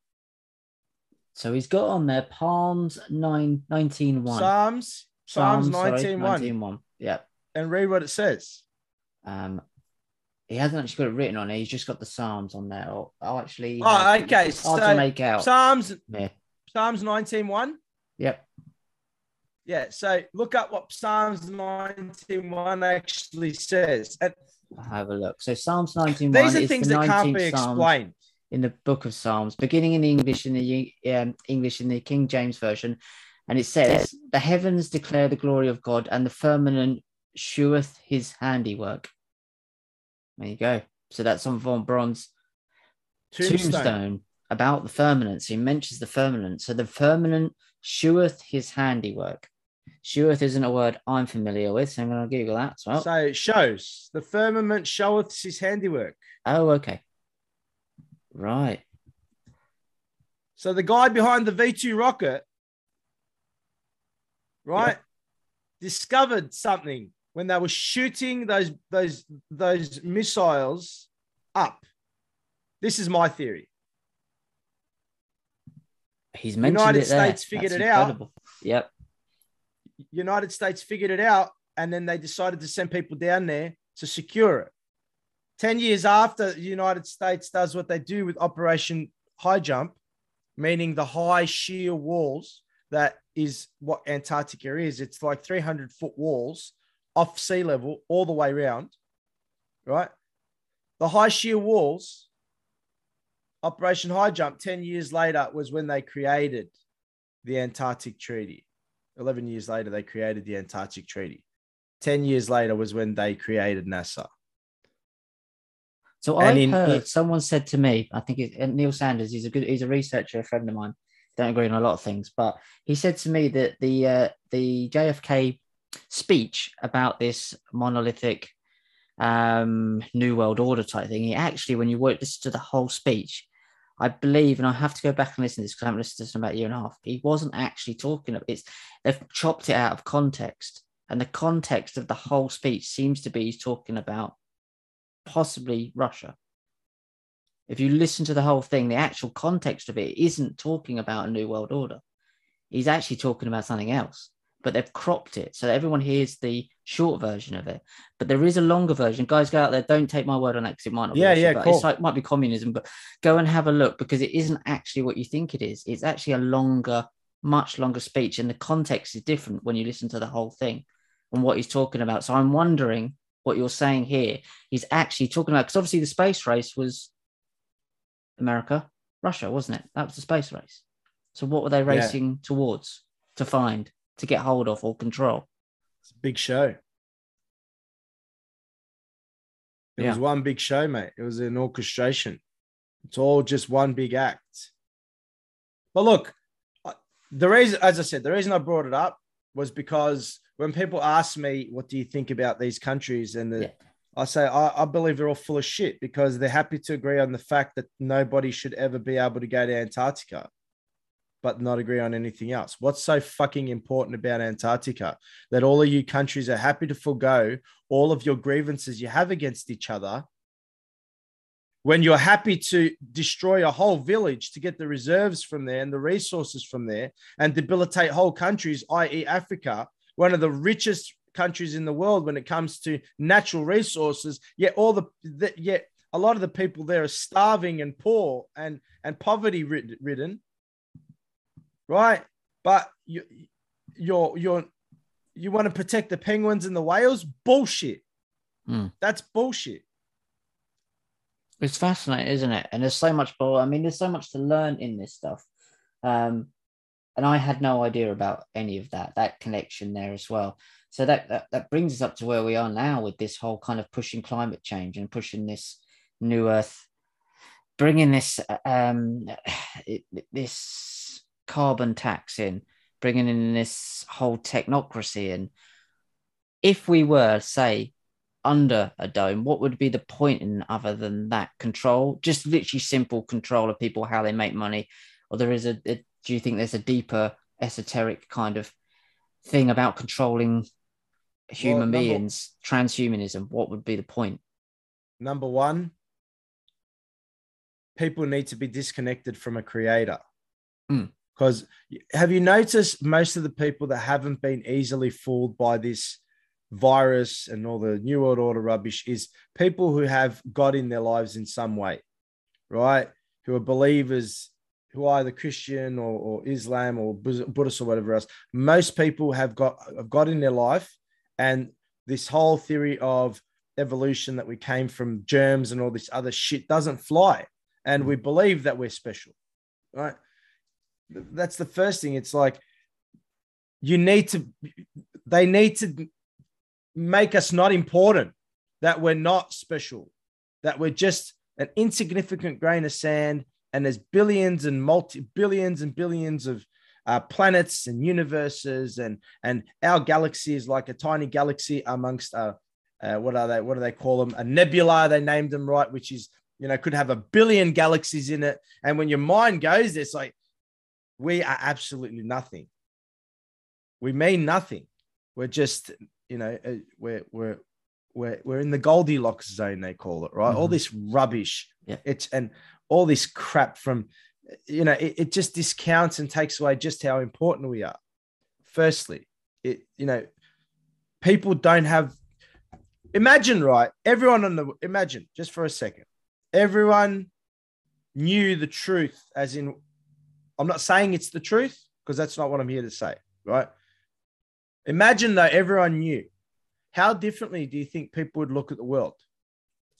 Speaker 3: So he's got on there Palms 9, 19 1.
Speaker 4: Psalms, Psalms,
Speaker 3: sorry,
Speaker 4: 19 1.
Speaker 3: 19 1. Yeah.
Speaker 4: And read what it says.
Speaker 3: Um, he hasn't actually got it written on it. He's just got the Psalms on there. I'll, I'll actually.
Speaker 4: Oh, okay,
Speaker 3: It's hard
Speaker 4: so
Speaker 3: to make out.
Speaker 4: Psalms,
Speaker 3: yeah.
Speaker 4: Psalms 19 1.
Speaker 3: Yep.
Speaker 4: Yeah, so look up what Psalms 19 1 actually says. And
Speaker 3: I'll have a look. So Psalms 19
Speaker 4: these are things
Speaker 3: the
Speaker 4: that can't be
Speaker 3: 19th Psalm
Speaker 4: explained.
Speaker 3: In the book of Psalms, beginning in English in the um, English in the King James version, and it says, "The heavens declare the glory of God, and the firmament sheweth His handiwork." There you go. So that's on Von Braun's
Speaker 4: Tombstone.
Speaker 3: tombstone. about the firmament. So he mentions the firmament. So the firmament sheweth His handiwork. Sheweth isn't a word I'm familiar with, so I'm going to Google that as well.
Speaker 4: So it shows the firmament showeth his handiwork.
Speaker 3: oh, okay. Right.
Speaker 4: So the guy behind the V2 rocket, right, discovered something when they were shooting those those those missiles up. This is my theory.
Speaker 3: He's mentioned
Speaker 4: United
Speaker 3: it there.
Speaker 4: States figured
Speaker 3: That's
Speaker 4: it out.
Speaker 3: Yep.
Speaker 4: United States figured it out, and then they decided to send people down there to secure it. 10 years after the United States does what they do with Operation High Jump, meaning the high sheer walls, that is what Antarctica is. It's like 300 foot walls off sea level all the way around, right? The high sheer walls, Operation High Jump, 10 years later was when they created the Antarctic Treaty. 11 years later, they created the Antarctic Treaty. 10 years later was when they created NASA.
Speaker 3: So
Speaker 4: And
Speaker 3: I
Speaker 4: in-
Speaker 3: heard someone said to me, I think it, Neil Sanders, he's a good, he's a researcher, a friend of mine. Don't agree on a lot of things, but he said to me that the uh, the JFK speech about this monolithic um, New World Order type thing, he actually, when you work listen to the whole speech, I believe, and I have to go back and listen to this because I haven't listened to this in about a year and a half. He wasn't actually talking about it's they've chopped it out of context, and the context of the whole speech seems to be he's talking about possibly Russia. If you listen to the whole thing, the actual context of it isn't talking about a new world order. He's actually talking about something else. but they've cropped it so that everyone hears the short version of it. But there is a longer version. Guys, go out there. Don't take my word on that because it might not.
Speaker 4: Yeah,
Speaker 3: be
Speaker 4: yeah, cool.
Speaker 3: It's like might be communism, but go and have a look because it isn't actually what you think it is. It's actually a longer, much longer speech, and the context is different when you listen to the whole thing and what he's talking about. So I'm wondering what you're saying here. He's actually talking about because obviously the space race was America, Russia, wasn't it? That was the space race. So what were they
Speaker 4: Yeah.
Speaker 3: racing towards to find, to get hold of or control?
Speaker 4: It's a big show. It was one big show, mate. It was an orchestration. It's all just one big act. But look, the reason, as I said, the reason I brought it up was because when people ask me, "What do you think about these countries?" and the,
Speaker 3: Yeah.
Speaker 4: I say, I, I believe they're all full of shit because they're happy to agree on the fact that nobody should ever be able to go to Antarctica, but not agree on anything else. What's so fucking important about Antarctica that all of you countries are happy to forego all of your grievances you have against each other when you're happy to destroy a whole village to get the reserves from there and the resources from there and debilitate whole countries, i.e., Africa, one of the richest countries in the world when it comes to natural resources. Yet all the, the yet a lot of the people there are starving and poor and and poverty ridden, right? But you you're you're you want to protect the penguins and the whales? Bullshit.
Speaker 3: Hmm.
Speaker 4: That's bullshit.
Speaker 3: It's fascinating, isn't it? And there's so much more. I mean, there's so much to learn in this stuff. Um, and I had no idea about any of that, that connection there as well. So that, that that brings us up to where we are now with this whole kind of pushing climate change and pushing this new earth, bringing this um it, this carbon tax in, bringing in this whole technocracy. And if we were, say, under a dome, what would be the point in other than that control? Just literally simple control of people, how they make money, or there is a, a do you think there's a deeper esoteric kind of thing about controlling human
Speaker 4: number-
Speaker 3: beings, transhumanism? What would be the point?
Speaker 4: Number one, people need to be disconnected from a creator.
Speaker 3: Hmm.
Speaker 4: Because have you noticed most of the people that haven't been easily fooled by this virus and all the New World Order rubbish is people who have God in their lives in some way, right? Who are believers, who are either Christian or, or Islam or Buddhist or whatever else. Most people have got have God in their life, and this whole theory of evolution that we came from germs and all this other shit doesn't fly. And we believe that we're special, right? That's the first thing. It's like you need to, they need to make us not important, that we're not special, that we're just an insignificant grain of sand. And there's billions and multi billions and billions of uh, planets and universes, and and our galaxy is like a tiny galaxy amongst uh, uh, what are they? What do they call them? A nebula. They named them right, which is you know could have a billion galaxies in it. And when your mind goes, it's like we are absolutely nothing. We mean nothing. We're just you know uh, we're we're we're we're in the Goldilocks zone. They call it right. All
Speaker 3: Mhm.
Speaker 4: this rubbish.
Speaker 3: Yeah.
Speaker 4: It's and all this crap from you know it, it just discounts and takes away just how important we are. Firstly, it you know people don't have imagine right? Everyone on the imagine just for a second. Everyone knew the truth as in i'm not saying it's the truth because that's not what i'm here to say right? Imagine though everyone knew. How differently do you think people would look at the world?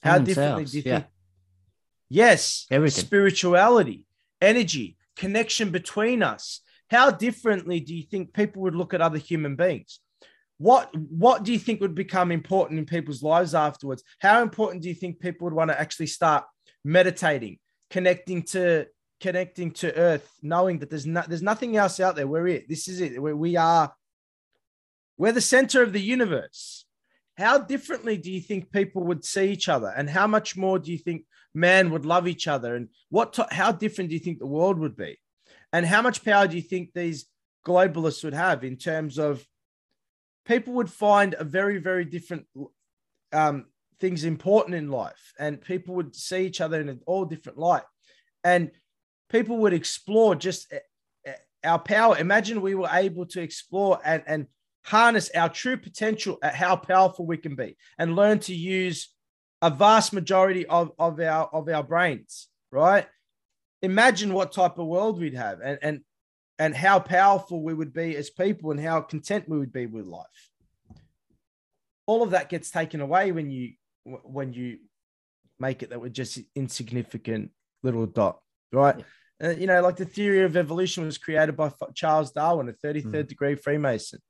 Speaker 4: How differently do you
Speaker 3: yeah.
Speaker 4: think yes
Speaker 3: Everything.
Speaker 4: spirituality energy connection between us. How differently do you think people would look at other human beings? What what do you think would become important in people's lives afterwards? How important do you think people would want to actually start meditating connecting to connecting to earth knowing that there's not there's nothing else out there? We're it. This is it. We're, we are we're the center of the universe. How differently do you think people would see each other? And how much more do you think man would love each other? And what to, how different do you think the world would be? And how much power do you think these globalists would have in terms of people would find a very very different um, things important in life and people would see each other in an all different light. And people would explore just eh, eh, our power. Imagine we were able to explore and, and harness our true potential at how powerful we can be and learn to use a vast majority of, of our of our brains, right? Imagine what type of world we'd have and, and and how powerful we would be as people and how content we would be with life. All of that gets taken away when you when you make it that we're just insignificant little dot, right? Yeah. Uh, you know, like the theory of evolution was created by Charles Darwin, a 33rd mm. degree Freemason.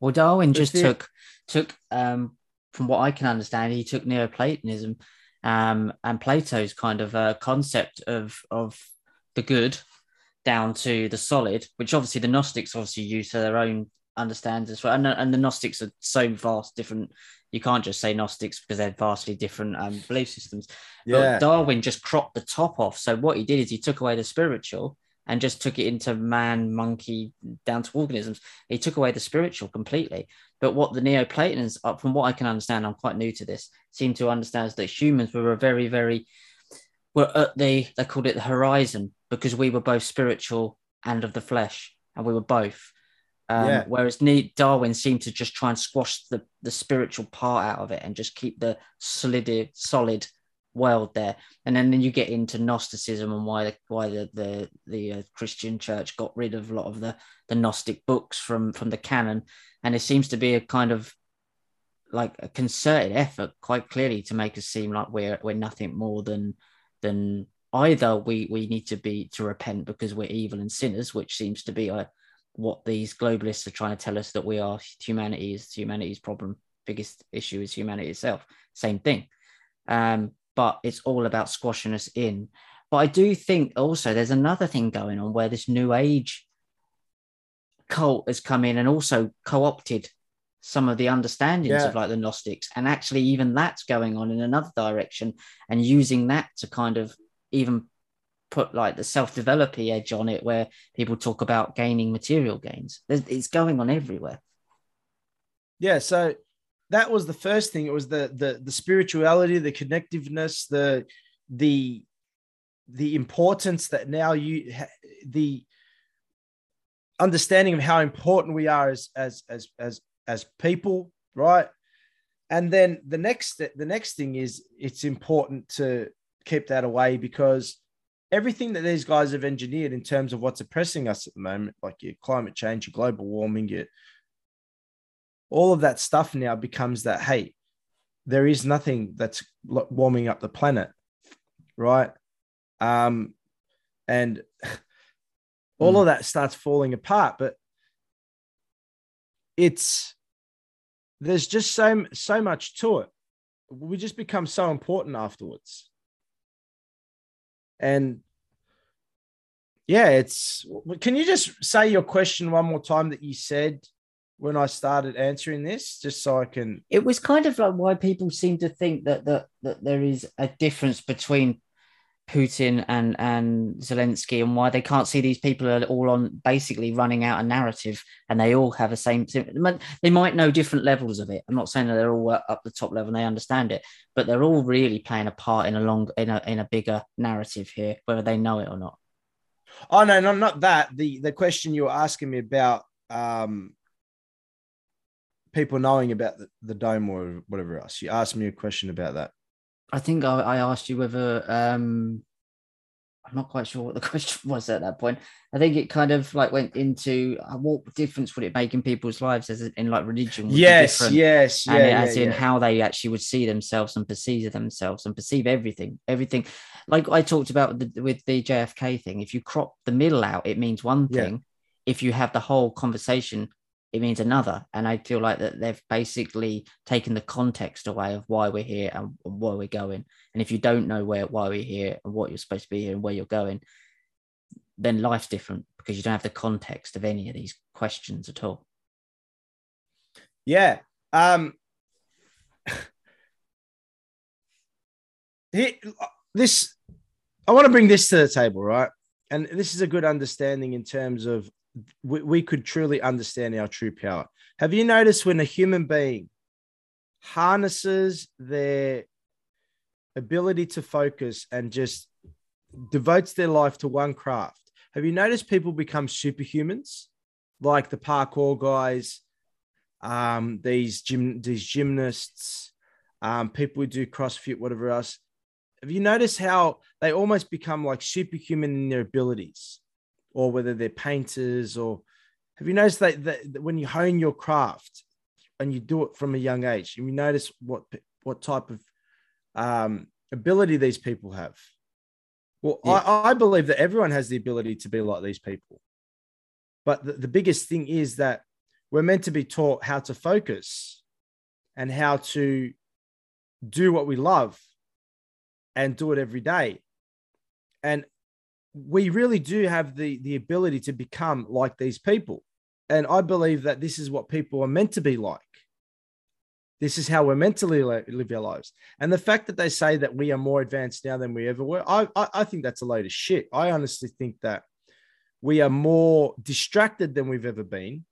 Speaker 3: Well, Darwin just took took um, from what I can understand, he took Neoplatonism um, and Plato's kind of uh, concept of of the good down to the solid, which obviously the Gnostics obviously use to their own understands as well. And, and the Gnostics are so vast different. You can't just say Gnostics because they're vastly different um, belief systems. Yeah. But Darwin just cropped the top off. So what he did is he took away the spiritual and just took it into man, monkey, down to organisms. He took away the spiritual completely. But what the Neoplatonians, uh, from what I can understand, I'm quite new to this, seem to understand is that humans were a very, very were at the they called it the horizon because we were both spiritual and of the flesh, and we were both. Um, yeah. Whereas Darwin seemed to just try and squash the, the spiritual part out of it and just keep the solid, solid world there. And then, then you get into Gnosticism and why the, why the the, the uh, Christian Church got rid of a lot of the the Gnostic books from from the canon, and it seems to be a kind of like a concerted effort, quite clearly, to make us seem like we're we're nothing more than than either we we need to be to repent because we're evil and sinners, which seems to be a, uh, what these globalists are trying to tell us that we are. Humanity is humanity's problem. Biggest issue is humanity itself. Same thing. Um, but it's all about squashing us in. But I do think also there's another thing going on where this new age cult has come in and also co-opted some of the understandings yeah. of like the Gnostics, and actually even that's going on in another direction and using that to kind of even put like the self-developing edge on it, where people talk about gaining material gains. It's going on everywhere.
Speaker 4: Yeah, so that was the first thing. It was the the the spirituality, the connectiveness, the the the importance that now you the understanding of how important we are as as as as as people, right? And then the next the next thing is it's important to keep that away because everything that these guys have engineered in terms of what's oppressing us at the moment, like your climate change, your global warming, your all of that stuff now becomes that hey there is nothing that's warming up the planet right? Um and all mm. of that starts falling apart but it's there's just so so much to it. We just become so important afterwards. And yeah it's can you just say your question one more time that you said when I started answering this, just so I can.
Speaker 3: It was kind of like why people seem to think that that that there is a difference between Putin and and Zelensky, and why they can't see these people are all on basically running out a narrative, and they all have the same. They might know different levels of it. I'm not saying that they're all up the top level and they understand it, but they're all really playing a part in a long in a in a bigger narrative here, whether they know it or not.
Speaker 4: Oh no, no, not that. The the question you were asking me about um people knowing about the, the dome or whatever else. You asked me a question about that.
Speaker 3: I think I, I asked you whether um, I'm not quite sure what the question was at that point. I think it kind of like went into uh, what difference would it make in people's lives as in like religion?
Speaker 4: yes, yes,
Speaker 3: yeah, and yeah, as in yeah. how they actually would see themselves and perceive themselves and perceive everything, everything. Like I talked about with the, with the JFK thing. If you crop the middle out, it means one thing. Yeah. If you have the whole conversation it means another. And I feel like that they've basically taken the context away of why we're here and where we're going. And if you don't know where why we're here and what you're supposed to be here and where you're going, then life's different because you don't have the context of any of these questions at all.
Speaker 4: Yeah. Um this I want to bring this to the table, right? And this is a good understanding in terms of we, we could truly understand our true power. Have you noticed when a human being harnesses their ability to focus and just devotes their life to one craft, Have you noticed people become superhumans, like the parkour guys, um, these gym, these gymnasts, um, people who do CrossFit, whatever else? Have you noticed how they almost become like superhuman in their abilities, or whether they're painters, or have you noticed that, that, when you hone your craft and you do it from a young age, and you notice what what type of um, ability these people have? Well,
Speaker 3: Yeah.
Speaker 4: I, I believe that everyone has the ability to be like these people. But the, the biggest thing is that we're meant to be taught how to focus and how to do what we love and do it every day. And we really do have the, the ability to become like these people. And I believe that this is what people are meant to be like. This is how we're meant to live our lives. And the fact that they say that we are more advanced now than we ever were, I, I, I think that's a load of shit. I honestly think that we are more distracted than we've ever been.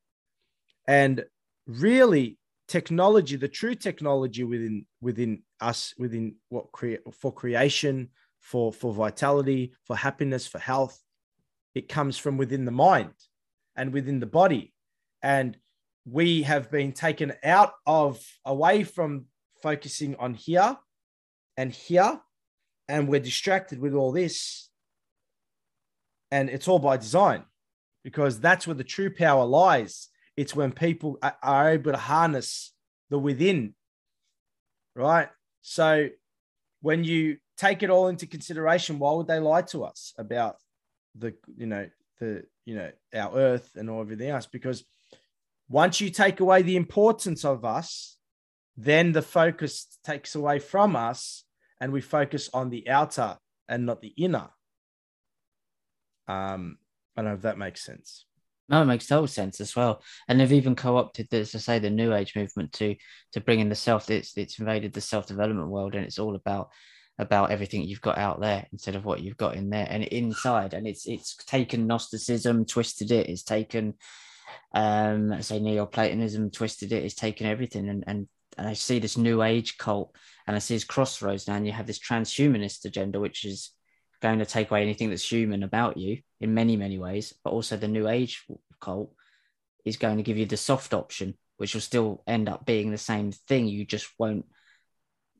Speaker 4: And really, technology, the true technology within within us, within what create for creation, for for vitality, for happiness, for health, it comes from within the mind and within the body. And we have been taken out of away from focusing on here and here, and we're distracted with all this. And it's all by design because that's where the true power lies. It's when people are- able to harness the within, right? So when you take it all into consideration, why would they lie to us about the, you know, the, you know, our earth and all everything else? Because once you take away the importance of us, then the focus takes away from us and we focus on the outer and not the inner. Um, I don't know if that makes sense.
Speaker 3: No, it makes total sense as well. And they've even co-opted this to say the new age movement to to bring in the self. It's it's invaded the self development world, and it's all about about everything you've got out there instead of what you've got in there and inside. And it's it's taken Gnosticism, twisted it. It's taken um say Neoplatonism, twisted it. It's taken everything. And and and I see this new age cult, and I see this crossroads now. And you have this transhumanist agenda, which is going to take away anything that's human about you in many many ways but also the new age cult is going to give you the soft option which will still end up being the same thing you just won't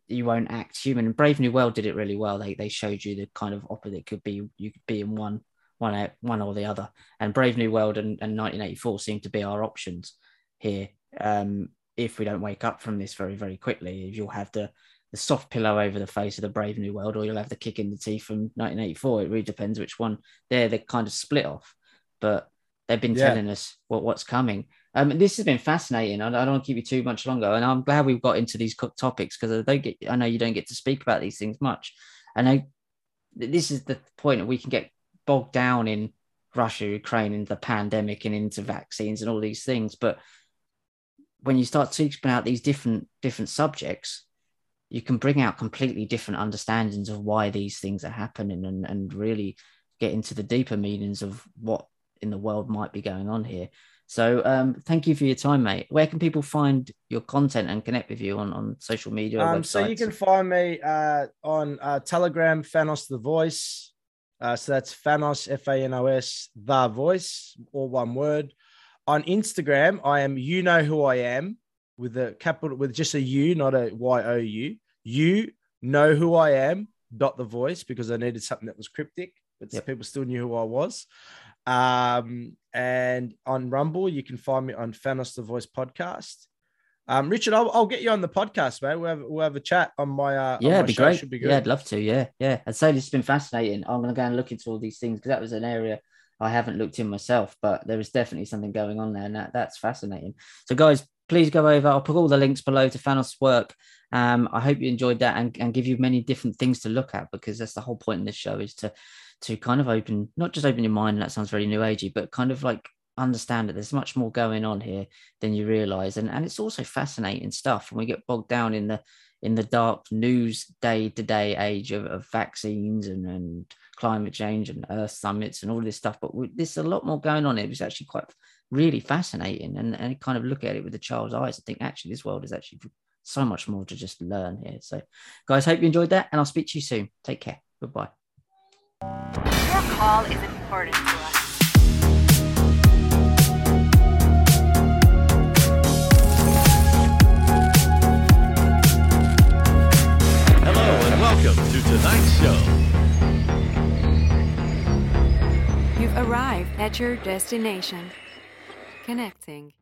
Speaker 3: you won't act human and brave new world did it really well they they showed you the kind of opposite could be you could be in one one out one or the other and brave new world and, and 1984 seem to be our options here um if we don't wake up from this very very quickly you'll have the the soft pillow over the face of the Brave New World, or you'll have the kick in the teeth from 1984. It really depends which one. They're they kind of split off, but they've been
Speaker 4: Yeah.
Speaker 3: telling us what what's coming. Um, this has been fascinating. I, I don't want to keep you too much longer, and I'm glad we've got into these topics because I don't get. I know you don't get to speak about these things much, and I. This is the point that we can get bogged down in Russia, Ukraine, into the pandemic, and into vaccines and all these things, but when you start speaking about these different different subjects you can bring out completely different understandings of why these things are happening and, and really get into the deeper meanings of what in the world might be going on here. So um, thank you for your time, mate. Where can people find your content and connect with you on, on social media?
Speaker 4: Um, so you can find me uh, on uh, Telegram, Fanos the Voice. Uh, so that's Fanos, F A N O S, the Voice, all one word. On Instagram, I am You Know Who I Am with a capital, with just a U, not a Y O U. You know who I am, dot the voice, because I needed something that was cryptic, but
Speaker 3: Yep.
Speaker 4: people still knew who I was. Um, and on Rumble, you can find me on Fanos the Voice podcast. Um, Richard, I'll, I'll get you on the podcast, mate. We'll have, we'll have a chat on my uh, on
Speaker 3: yeah,
Speaker 4: my
Speaker 3: it'd be
Speaker 4: show.
Speaker 3: great.
Speaker 4: Should be good.
Speaker 3: Yeah, I'd love to. Yeah, yeah. I'd say this has been fascinating. I'm going to go and look into all these things because that was an area I haven't looked in myself, but there is definitely something going on there, and that, that's fascinating. So, guys, please go over. I'll put all the links below to Fanos' work. Um, I hope you enjoyed that and, and give you many different things to look at because that's the whole point in this show is to to kind of open, not just open your mind. And that sounds very new agey, but kind of like understand that there's much more going on here than you realize, and and it's also fascinating stuff. And we get bogged down in the in the dark news day to day age of, of vaccines and, and climate change and earth summits and all this stuff. But we, there's a lot more going on. It was actually quite really fascinating and, and kind of look at it with a child's eyes and think actually this world is actually so much more to just learn here. So guys, hope you enjoyed that and I'll speak to you soon. Take care. Goodbye.
Speaker 1: Your call is important. important to us.
Speaker 2: Hello and welcome to tonight's show.
Speaker 1: You've arrived at your destination. Connecting.